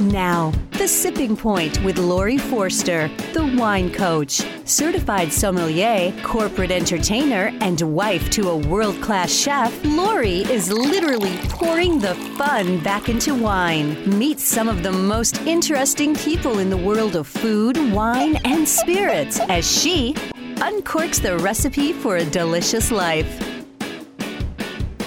Now, The Sipping Point with Laurie Forster, the wine coach, certified sommelier, corporate entertainer, and wife to a world class chef. Laurie is literally pouring the fun back into wine. Meet some of the most interesting people in the world of food, wine, and spirits as she uncorks the recipe for a delicious life.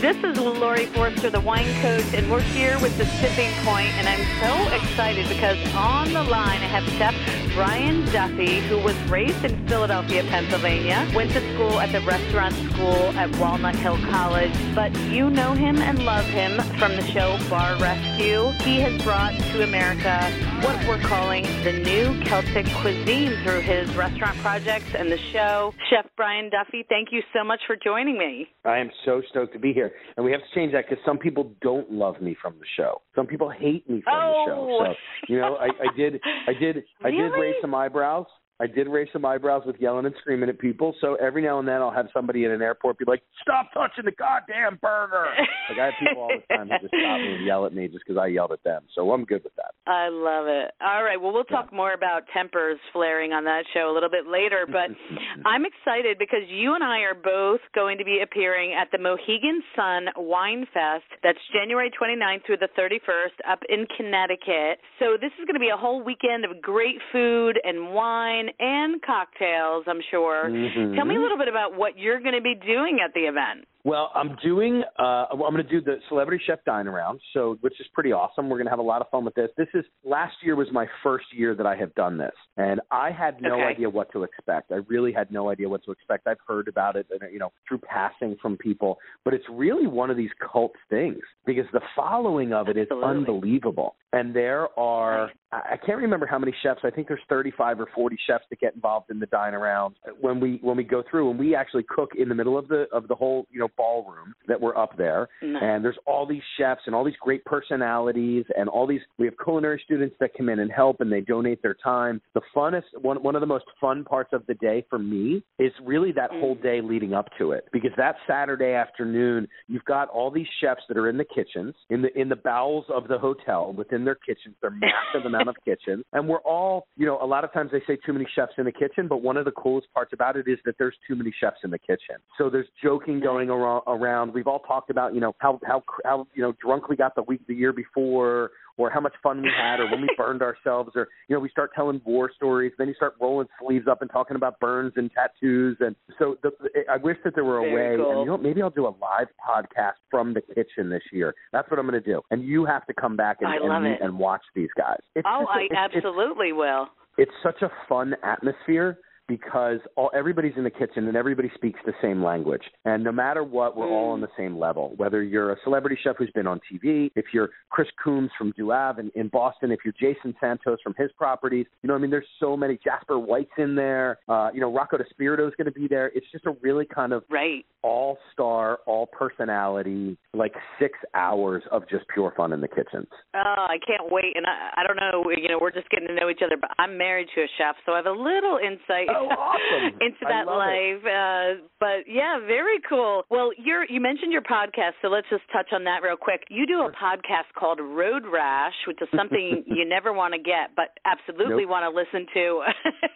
This is Laurie Forster, the wine coach, and we're here with the Sipping Point, and I'm so excited because on the line I have Chef Brian Duffy, who was raised in Philadelphia, Pennsylvania, went to school at the restaurant school at Walnut Hill College, but you know him and love him from the show Bar Rescue. He has brought to America what we're calling the new Celtic cuisine through his restaurant projects and the show. Chef Brian Duffy, thank you so much for joining me. I am so stoked to be here, and we have to change that because some people don't love me from the show. Some people hate me from oh. the show. Oh. So you know, I, I did, I did, I did raise some eyebrows. I did raise some eyebrows with yelling and screaming at people. So every now and then I'll have somebody at an airport be like, "Stop touching the goddamn burger!" like I have people all the time who just stop me and yell at me just because I yelled at them. So I'm good with that. I love it. All right. Well, we'll talk more about tempers flaring on that show a little bit later, but I'm excited because you and I are both going to be appearing at the Mohegan Sun Wine Fest. That's January 29th through the 31st up in Connecticut. So this is going to be a whole weekend of great food and wine and cocktails, I'm sure. Mhm. Tell me a little bit about what you're going to be doing at the event. Well, I'm doing. Uh, I'm going to do the celebrity chef dine around, so which is pretty awesome. We're going to have a lot of fun with this. This is last year was my first year that I have done this, and I had no Okay. idea what to expect. I really had no idea what to expect. I've heard about it, you know, through passing from people, but it's really one of these cult things because the following of it is Absolutely. unbelievable. And there are, I I can't remember how many chefs. I think there's 35 or 40 chefs that get involved in the dine around when we when we go through, and we actually cook in the middle of the of the whole you know ballroom that we're up there. Nice. And there's all these chefs and all these great personalities and all these. We have culinary students that come in and help, and they donate their time. The funnest one one of the most fun parts of the day for me is really that whole mm. day leading up to it because that Saturday afternoon you've got all these chefs that are in the kitchens in the in the bowels of the hotel within their kitchens. They're massive amount of kitchens, and we're all you know a lot of times they say too many chefs in the kitchen, but one of the coolest parts about it is that there's too many chefs in the kitchen. So there's joking going around. Around. We've all talked about you know how how how you know drunk we got the week the year before or how much fun we had, or when we burned ourselves, or you know, we start telling war stories. Then you start rolling sleeves up and talking about burns and tattoos. And so, the, I wish that there were a Very way. cool. And you know, maybe I'll do a live podcast from the kitchen this year. That's what I'm going to do. And you have to come back and, and love meet it. and watch these guys. It's Oh, just I it's- it's- absolutely will. it's such a fun atmosphere because all everybody's in the kitchen and everybody speaks the same language. And no matter what, we're all on the same level. Whether you're a celebrity chef who's been on TV, if you're Chris Coombs from Deuxave in, in Boston, if you're Jason Santos from his properties, you know, I mean, there's so many. Jasper White's in there. Uh, you know, Rocco DeSpirito is going to be there. It's just a really kind of Right. all star, all personality, like six hours of just pure fun in the kitchens. Oh, I can't wait. And I, I don't know, you know, we're just getting to know each other, but I'm married to a chef, so I have a little insight awesome. into that life. Uh, but yeah, very cool. Well, you're you mentioned your podcast, so let's just touch on that real quick. You do a podcast called Road Rash, which is something you never want to get, but absolutely Nope. want to listen to.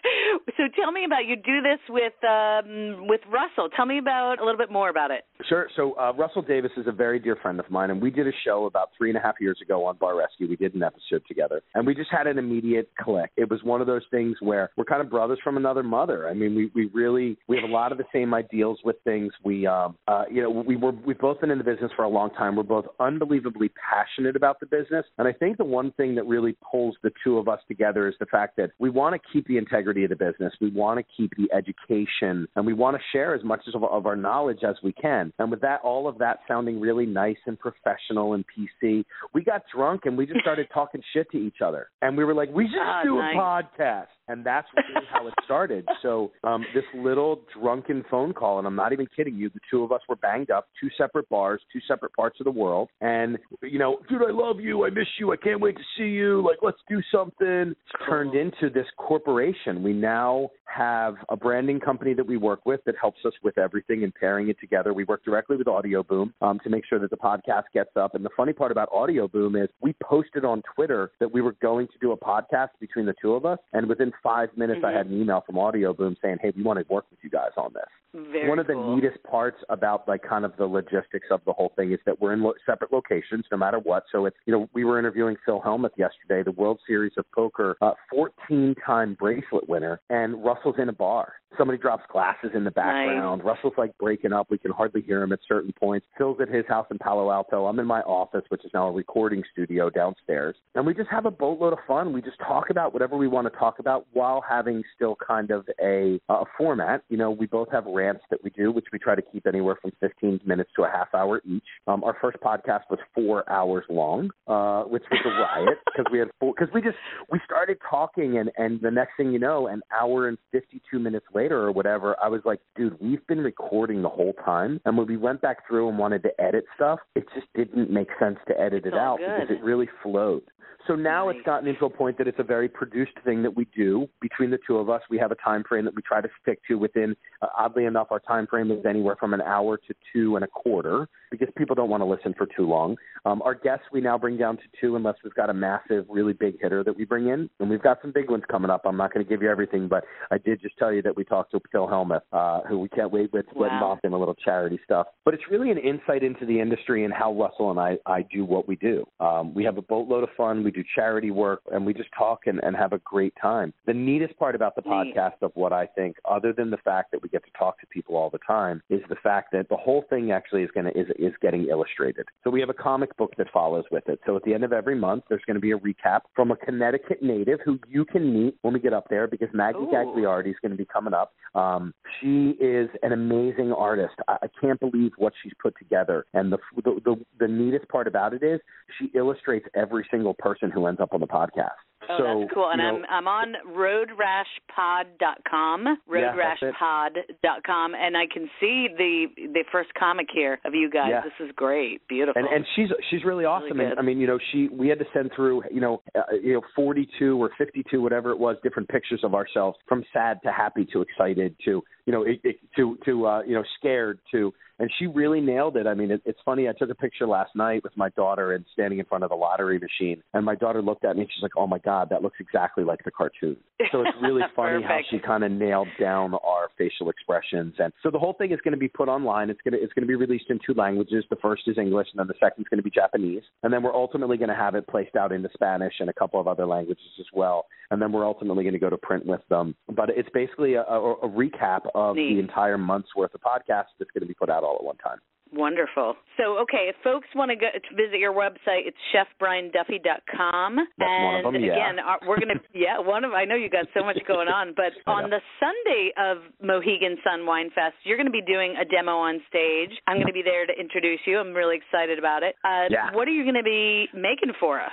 so tell me about you do this with um, with Russell. Tell me about a little bit more about it. Sure. So uh, Russell Davis is a very dear friend of mine, and we did a show about three and a half years ago on Bar Rescue. We did an episode together, and we just had an immediate click. It was one of those things where we're kind of brothers from another mother. I mean, we we really we have a lot of the same ideals with things. We um uh you know we were we've both been in the business for a long time. We're both unbelievably passionate about the business, and I think the one thing that really pulls the two of us together is the fact that we want to keep the integrity of the business. We want to keep the education, and we want to share as much of, of our knowledge as we can. And with that, all of that sounding really nice and professional and PC, we got drunk and we just started talking shit to each other. And we were like, we should Ah, do nice. a podcast. And that's really how it started. So um, this little drunken phone call, and I'm not even kidding you, the two of us were banged up, two separate bars, two separate parts of the world. And, you know, dude, I love you. I miss you. I can't wait to see you. Like, let's do something. It's turned into this corporation. We now have a branding company that we work with that helps us with everything and pairing it together. We work directly with Audio Boom um, to make sure that the podcast gets up. And the funny part about Audio Boom is we posted on Twitter that we were going to do a podcast between the two of us, and within five minutes, mm-hmm. I had an email from Audio Boom saying, "Hey, we want to work with you guys on this." Very One of the cool. neatest parts about like kind of the logistics of the whole thing is that we're in lo- separate locations no matter what. So it's you know we were interviewing Phil Hellmuth yesterday, the World Series of Poker uh, 14-time bracelet winner, and Russell's in a bar. Somebody drops glasses in the background. Nice. Russell's like breaking up. We can hardly hear him at certain points. Phil's at his house in Palo Alto. I'm in my office, which is now a recording studio downstairs. And we just have a boatload of fun. We just talk about whatever we want to talk about while having still kind of a, a format. You know, we both have rants that we do, which we try to keep anywhere from 15 minutes to a half hour each. Um, our first podcast was four hours long, uh, which was a riot because we had four, because we just, we started talking and, and the next thing you know, an hour and 52 minutes later, later or whatever, I was like, dude, we've been recording the whole time. And when we went back through and wanted to edit stuff, it just didn't make sense to edit It's it out good. because it really flowed. So now Nice. it's gotten into a point that it's a very produced thing that we do between the two of us. We have a time frame that we try to stick to within. Uh, oddly enough, our time frame is anywhere from an hour to two and a quarter because people don't want to listen for too long. Um, our guests we now bring down to two unless we've got a massive, really big hitter that we bring in, and we've got some big ones coming up. I'm not going to give you everything, but I did just tell you that we talked to Phil Hellmuth, uh, who we can't wait with to get Wow. involved in a little charity stuff. But it's really an insight into the industry and how Russell and I, I do what we do. Um, we have a boatload of fun. We do charity work, and we just talk and, and have a great time. The neatest part about the Neat. podcast of what I think, other than the fact that we get to talk to people all the time, is the fact that the whole thing actually is going to is is getting illustrated. So we have a comic book that follows with it. So at the end of every month, there's going to be a recap from a Connecticut native who you can meet when we get up there because Maggie Ooh. Gagliardi is going to be coming up. Um, she is an amazing artist. I, I can't believe what she's put together. And the, the the the neatest part about it is she illustrates every single person who ends up on the podcast. Oh, so, that's cool. And I'm I'm on roadrashpod.com, Yeah, that's it. roadrashpod.com, and I can see the the first comic here of you guys. Yeah. This is great, beautiful. and and she's she's really awesome. Really and. I mean, you know, she we had to send through you know uh, you know 42 or 52 whatever it was different pictures of ourselves from sad to happy to excited to you know it, it, to to uh, you know scared to and she really nailed it. I mean, it, it's funny. I took a picture last night with my daughter and standing in front of the lottery machine, and my daughter looked at me and she's like, "Oh my God, that looks exactly like the cartoon." So it's really funny how she kind of nailed down our facial expressions, and so the whole thing is going to be put online. It's going to it's going to be released in two languages. The first is English, and then the second is going to be Japanese, and then we're ultimately going to have it placed out into Spanish and a couple of other languages as well. And then we're ultimately going to go to print with them. But it's basically a, a, a recap of Neat. the entire month's worth of podcasts that's going to be put out all at one time. Wonderful. So, okay, if folks want to go to visit your website, it's chefbrianduffy.com. That's one and of 'em, yeah. again, we're going to, yeah, one of, I know you got so much going on, but on the Sunday of Mohegan Sun Wine Fest, you're going to be doing a demo on stage. I'm going to be there to introduce you. I'm really excited about it. Uh, Yeah. What are you going to be making for us?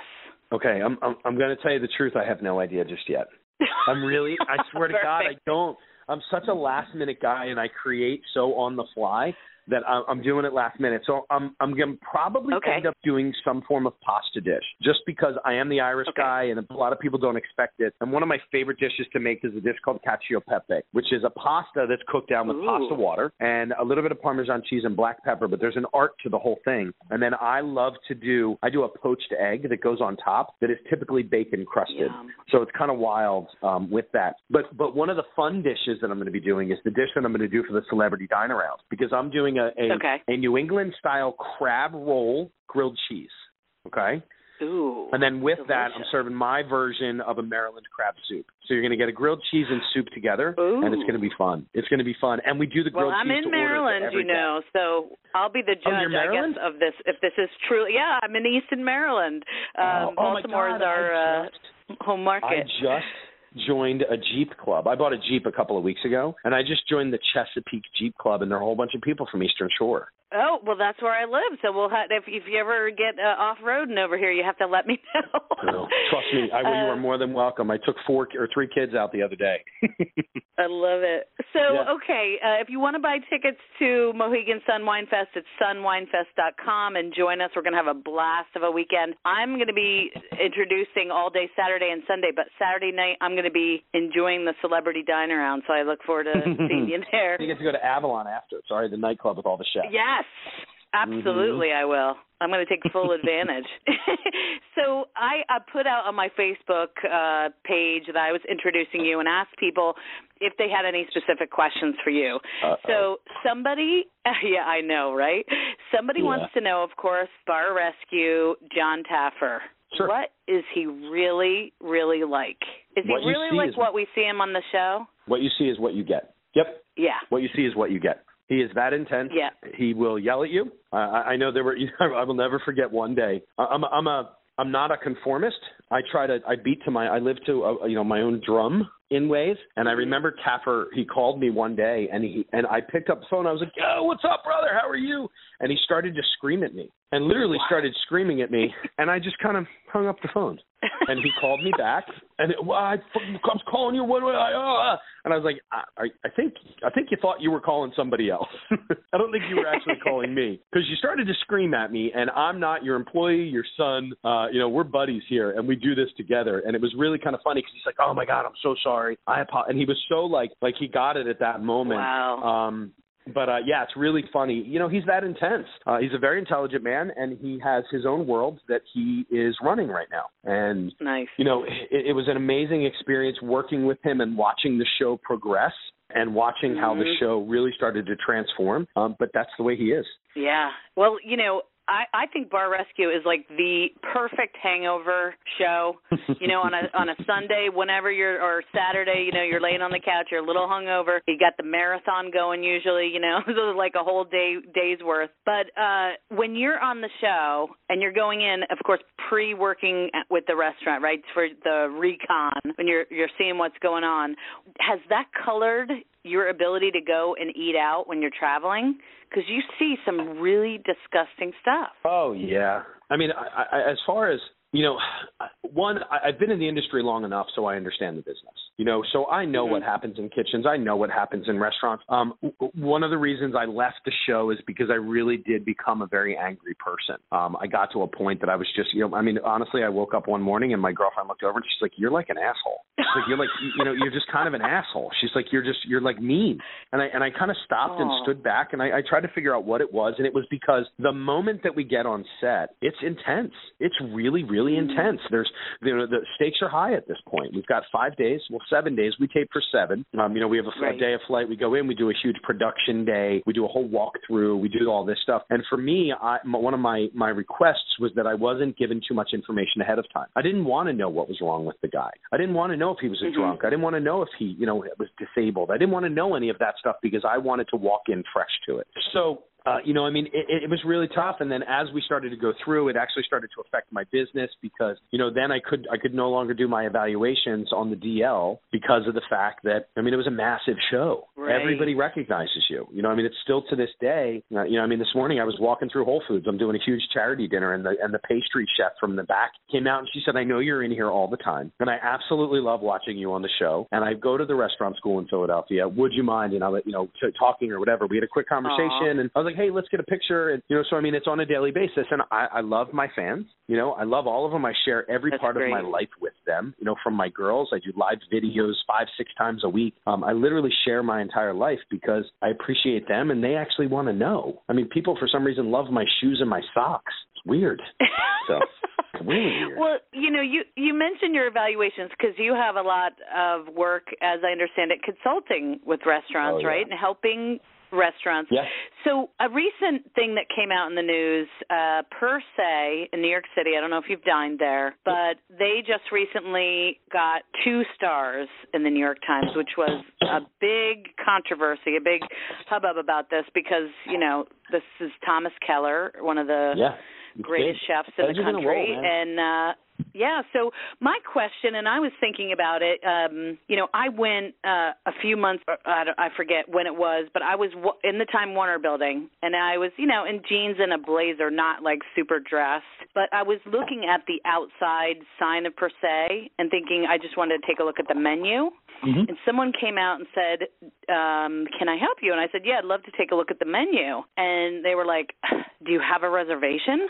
Okay, I'm I'm, I'm going to tell you the truth. I have no idea just yet. I'm really. I swear to God, I don't. I'm such a last minute guy, and I create so on the fly that I'm, I'm doing it last minute. So I'm I'm going to probably Okay. end up doing some form of pasta dish, just because I am the Irish Okay. guy, and a lot of people don't expect it. And one of my favorite dishes to make is a dish called cacio pepe, which is a pasta that's cooked down with Ooh. pasta water and a little bit of Parmesan cheese and black pepper. But there's an art to the whole thing. And then I love to do I do a poached egg that goes on top that is typically bacon crusted. Yum. So it's kind of wild um, with that. But but one of the fun dishes that I'm going to be doing is the dish that I'm going to do for the celebrity dine around because I'm doing a a, Okay. a New England style crab roll grilled cheese. Okay. Ooh. And then with that, I'm serving my version of a Maryland crab soup. So you're going to get a grilled cheese and soup together, Ooh. and it's going to be fun. It's going to be fun. And we do the grilled Well, grilled I'm cheese in to order for Maryland, you know, so I'll be the Oh, judge, you're I guess, of this. If this is true, yeah, I'm in Easton, Maryland. Um, oh, oh Baltimore is our I uh, home I market. just joined a Jeep club. I bought a Jeep a couple of weeks ago, and I just joined the Chesapeake Jeep Club, and there are a whole bunch of people from Eastern Shore. Oh well, that's where I live. So we'll have if if you ever get uh, off roading over here, you have to let me know. oh, trust me, I, uh, you are more than welcome. I took four or three kids out the other day. I love it. So yeah. okay, uh, if you want to buy tickets to Mohegan Sun Wine Fest, it's sunwinefest.com and join us. We're going to have a blast of a weekend. I'm going to be introducing all day Saturday and Sunday, but Saturday night I'm going to be enjoying the celebrity diner round. So I look forward to seeing you there. You get to go to Avalon after. Sorry, the nightclub with all the chefs. Yes, absolutely, mm-hmm. I will. I'm going to take full advantage. so I, I put out on my Facebook uh, page that I was introducing you and asked people if they had any specific questions for you. Uh-oh. So somebody, yeah, I know, right? Somebody yeah. wants to know, of course, Bar Rescue, Jon Taffer. Sure. What is he really, really like? Is what he really like what we see him on the show? What you see is what you get. Yep. Yeah. What you see is what you get. He is that intense. Yeah. He will yell at you. Uh, I know there were. I will never forget one day. I'm. I'm a. I'm not a conformist. I try to. I beat to my. I live to. A, you know my own drum in ways. And I remember Taffer. He called me one day, and he and I picked up the phone. I was like, "Yo, what's up, brother? How are you?" And he started to scream at me, and literally started screaming at me. And I just kind of hung up the phone and he called me back, and it, well, I, I was calling you. What? I, uh, and I was like, I, I think, I think you thought you were calling somebody else. I don't think you were actually calling me because you started to scream at me, and I'm not your employee, your son. Uh, you know, we're buddies here, and we do this together. And it was really kind of funny because he's like, Oh my God, I'm so sorry. I apologize. And he was so like, like he got it at that moment. Wow. Um, but uh, yeah, it's really funny. You know, he's that intense. Uh, he's a very intelligent man, and he has his own world that he is running right now. And nice. You know, it, it was an amazing experience working with him and watching the show progress and watching mm-hmm. how the mm-hmm. show really started to transform. Um, but that's the way he is. Yeah. Well, you know, I, I think Bar Rescue is like the perfect hangover show. You know, on a on a Sunday, whenever you're or Saturday, you know, you're laying on the couch, you're a little hungover. You got the marathon going usually, you know, so like a whole day day's worth. But uh when you're on the show and you're going in, of course, pre-working with the restaurant, right, for the recon when you're you're seeing what's going on, has that colored your ability to go and eat out when you're traveling because you see some really disgusting stuff. Oh yeah. I mean, I, I, as far as you know, one, I've been in the industry long enough so I understand the business. You know, so I know mm-hmm. what happens in kitchens. I know what happens in restaurants. Um, one of the reasons I left the show is because I really did become a very angry person. Um, I got to a point that I was just, you know, I mean, honestly, I woke up one morning and my girlfriend looked over and she's like, "You're like an asshole." She's like, "You're like, you know, you're just kind of an asshole." She's like, "You're just, you're like mean." And I and I kind of stopped oh. and stood back and I, I tried to figure out what it was, and it was because the moment that we get on set, it's intense. It's really, really mm-hmm. intense. There's, you know, the stakes are high at this point. We've got five days. Well, seven days. We tape for seven. Um, you know, we have a, right. a day of flight. We go in. We do a huge production day. We do a whole walkthrough. We do all this stuff. And for me, I, one of my my requests was that I wasn't given too much information ahead of time. I didn't want to know what was wrong with the guy. I didn't want to know if he was a mm-hmm. drunk. I didn't want to know if he, you know, was disabled. I didn't want to know any of that stuff because I wanted to walk in fresh to it. So uh, you know, I mean, it, it was really tough. And then as we started to go through, it actually started to affect my business because, you know, then I could I could no longer do my evaluations on the DL because of the fact that I mean it was a massive show. Right. Everybody recognizes you. You know, I mean, it's still to this day. Uh, you know, I mean, this morning I was walking through Whole Foods. I'm doing a huge charity dinner, and the and the pastry chef from the back came out and she said, "I know you're in here all the time, and I absolutely love watching you on the show. And I go to the restaurant school in Philadelphia. Would you mind, you know, you know, t- talking or whatever? We had a quick conversation, Aww. and I was like, hey, let's get a picture. And you know, so I mean, it's on a daily basis, and I, I love my fans. You know, I love all of them. I share every That's part great. of my life with them. You know, from my girls, I do live videos five, six times a week. Um, I literally share my entire life because I appreciate them, and they actually want to know. I mean, people for some reason love my shoes and my socks. It's weird. So. Really weird. Well, you know, you you mentioned your evaluations because you have a lot of work, as I understand it, consulting with restaurants, Oh, yeah. right, and helping restaurants. Yeah. So a recent thing that came out in the news, uh, per se, in New York City. I don't know if you've dined there, but they just recently got two stars in the New York Times, which was a big controversy, a big hubbub about this because you know this is Thomas Keller, one of the Yeah. Greatest chefs in the country, roll, and uh Yeah. So my question, and I was thinking about it. Um, you know, I went uh, a few months. I, don't, I forget when it was, but I was w- in the Time Warner building, and I was, you know, in jeans and a blazer, not like super dressed. But I was looking at the outside sign of per se, and thinking I just wanted to take a look at the menu. Mm-hmm. And someone came out and said, um, "Can I help you?" And I said, "Yeah, I'd love to take a look at the menu." And they were like, "Do you have a reservation?"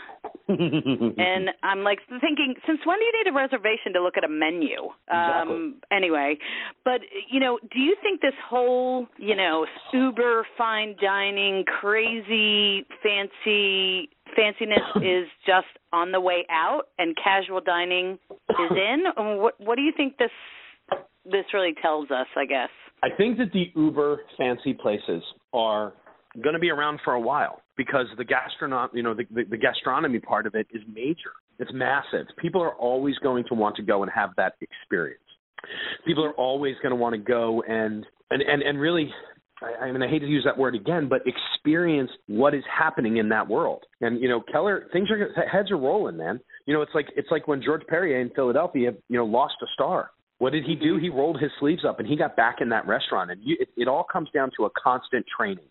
And I'm like thinking, since when do you need a reservation to look at a menu? Exactly. Um, anyway, but you know, do you think this whole, you know, uber fine dining, crazy fancy fanciness is just on the way out, and casual dining is in? What What do you think this this really tells us? I guess. I think that the uber fancy places are going to be around for a while because the gastronom, you know, the, the, the gastronomy part of it is major. It's massive. People are always going to want to go and have that experience. People are always going to want to go and and and, and really. I, I mean, I hate to use that word again, but experience what is happening in that world. And you know, Keller, things are heads are rolling, man. You know, it's like it's like when George Perrier in Philadelphia, you know, lost a star. What did he do? Mm-hmm. He rolled his sleeves up and he got back in that restaurant. And you, it, it all comes down to a constant training.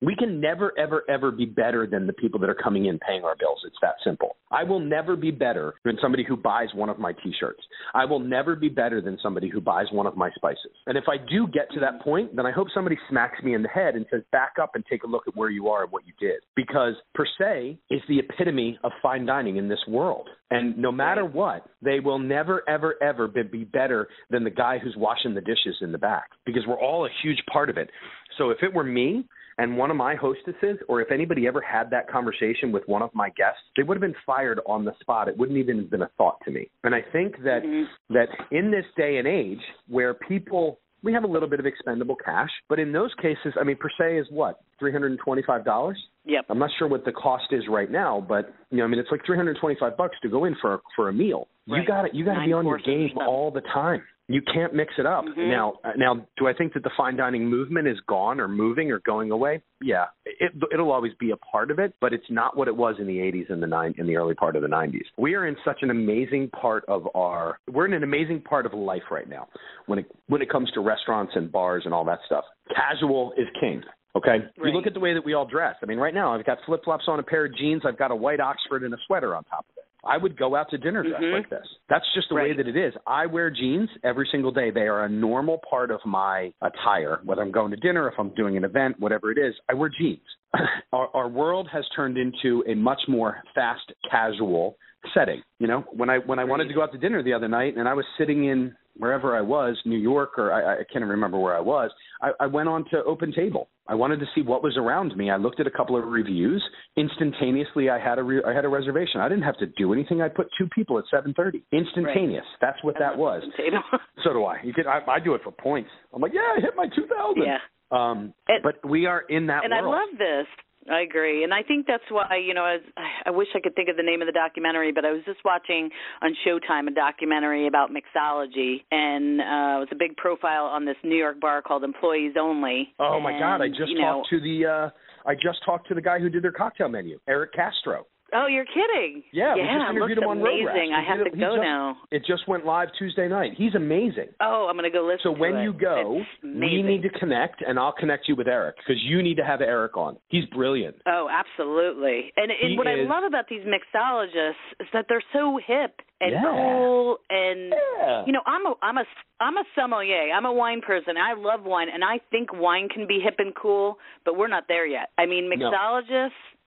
We can never, ever, ever be better than the people that are coming in paying our bills. It's that simple. I will never be better than somebody who buys one of my T-shirts. I will never be better than somebody who buys one of my spices. And if I do get to that point, then I hope somebody smacks me in the head and says, "Back up and take a look at where you are and what you did." Because per se is the epitome of fine dining in this world. And no matter what, they will never, ever, ever be better than the guy who's washing the dishes in the back because we're all a huge part of it. So if it were me, and one of my hostesses, or if anybody ever had that conversation with one of my guests, they would have been fired on the spot. It wouldn't even have been a thought to me. And I think that Mm-hmm. that in this day and age where people we have a little bit of expendable cash, but in those cases, I mean, per se is what three hundred and twenty-five dollars. Yep. I'm not sure what the cost is right now, but you know, I mean, it's like 325 bucks to go in for for a meal. You got to you got to be on your game all the time. You can't mix it up. Mhm. Now, now, do I think that the fine dining movement is gone or moving or going away? Yeah, it, it'll always be a part of it, but it's not what it was in the 80s and the nine in the early part of the 90s. We are in such an amazing part of our we're in an amazing part of life right now when it when it comes to restaurants and bars and all that stuff. Casual is king. Okay. You look at the way that we all dress. I mean, right now I've got flip flops on, a pair of jeans, I've got a white Oxford and a sweater on top of it. I would go out to dinner dressed Mhm. like this. That's just the way that it is. I wear jeans every single day. They are a normal part of my attire, whether I'm going to dinner, if I'm doing an event, whatever it is. I wear jeans. our, our world has turned into a much more fast, casual setting. You know, when I when I wanted to go out to dinner the other night, and I was sitting in wherever I was, New York, or I, I can't even remember where I was. I, I went on to Open Table. I wanted to see what was around me. I looked at a couple of reviews. Instantaneously, I had a re- I had a reservation. I didn't have to do anything. I put two people at 7:30. Instantaneous. That's what that was. So do I. You get. I, I do it for points. I'm like, yeah, I hit my 2,000. yeah. Um, And- but we are in that and world. I love this. I agree, and I think that's why you know. I, I wish I could think of the name of the documentary, but I was just watching on Showtime a documentary about mixology, and uh, it was a big profile on this New York bar called Employees Only. Oh my God! I just you know, talked to the. uh I just talked to the guy who did their cocktail menu, Eric Castro. Oh, you're kidding? Yeah, we yeah, just interviewed him on Road amazing. Rash. I have to go just- now. It just went live Tuesday night. He's amazing. Oh, I'm going to go listen. So when it. you go, we need to connect, and I'll connect you with Eric because you need to have Eric on. He's brilliant. Oh, absolutely. And, and what I love about these mixologists is that they're so hip and Yeah. cool and Yeah. you know, I'm a I'm a I'm a sommelier. I'm a wine person. I love wine and I think wine can be hip and cool, but we're not there yet. I mean, No.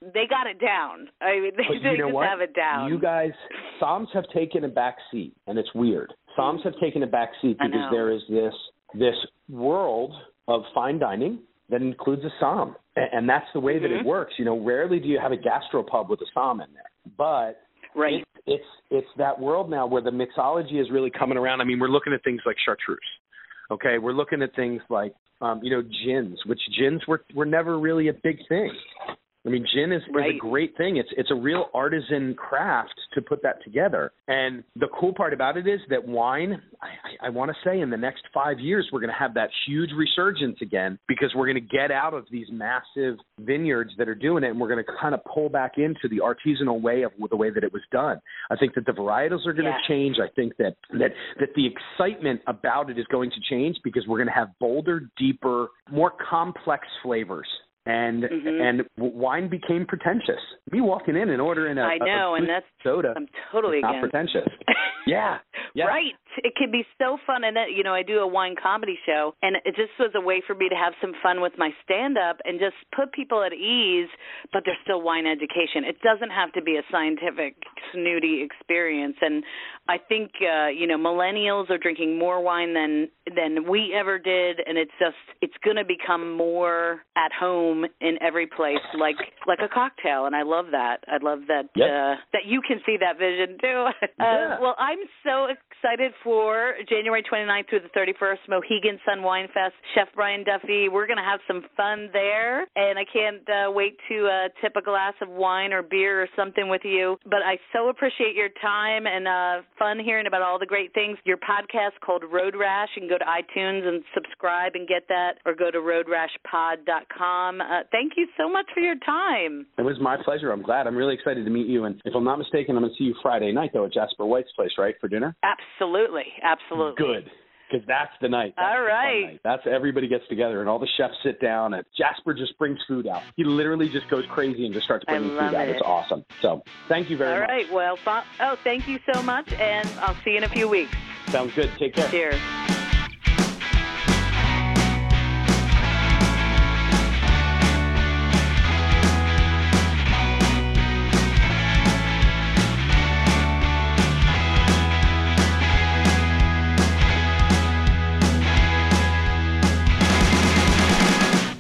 They got it down. I mean, they, they just what? have it down. You guys, Somms have taken a back seat, and it's weird. Somms have taken a back seat because there is this this world of fine dining that includes a somm, and that's the way that it Mhm. works. You know, rarely do you have a gastropub with a somm in there, but right. it's it's it's that world now where the mixology is really coming around. I mean, we're looking at things like chartreuse. Okay, we're looking at things like um, you know gins, which gins were were never really a big thing. I mean, gin is, is a great thing. It's it's a real artisan craft to put that together. And the cool part about it is that wine. I, I, I want to say in the next five years, we're going to have that huge resurgence again because we're going to get out of these massive vineyards that are doing it and we're going to kind of pull back into the artisanal way of the way that it was done. I think that the varietals are going yeah. to change. I think that, that, that the excitement about it is going to change because we're going to have bolder, deeper, more complex flavors and mm-hmm. and wine became pretentious. Me walking in and ordering a, I know, a and that's soda. I'm totally not against. pretentious. yeah, yeah, right. It can be so fun, and you know, I do a wine comedy show, and it just was a way for me to have some fun with my stand up and just put people at ease. But there's still wine education. It doesn't have to be a scientific snooty experience, and I think uh, you know millennials are drinking more wine than than we ever did, and it's just it's going to become more at home in every place, like like a cocktail, and I love that. I love that yep. uh, that you can see that vision too. Uh, well, I'm so excited for January 29th through the 31st, Mohegan Sun Wine Fest. Chef Brian Duffy, we're going to have some fun there, and I can't uh, wait to uh, tip a glass of wine or beer or something with you. But I so appreciate your time and uh, fun hearing about all the great things. Your podcast called Road Rash. You can go to iTunes and subscribe and get that, or go to roadrashpod.com. Uh, thank you so much for your time. It was my pleasure. I'm glad. I'm really excited to meet you. And if I'm not mistaken, I'm going to see you Friday night, though, at Jasper White's place, right, for dinner? Absolutely. Absolutely. Good because that's the night. That's all right. Night. That's everybody gets together and all the chefs sit down and Jasper just brings food out. He literally just goes crazy and just starts bringing food it. out. It's awesome. So thank you very all much. All right. Well, oh, thank you so much, and I'll see you in a few weeks. Sounds good. Take care. Cheers.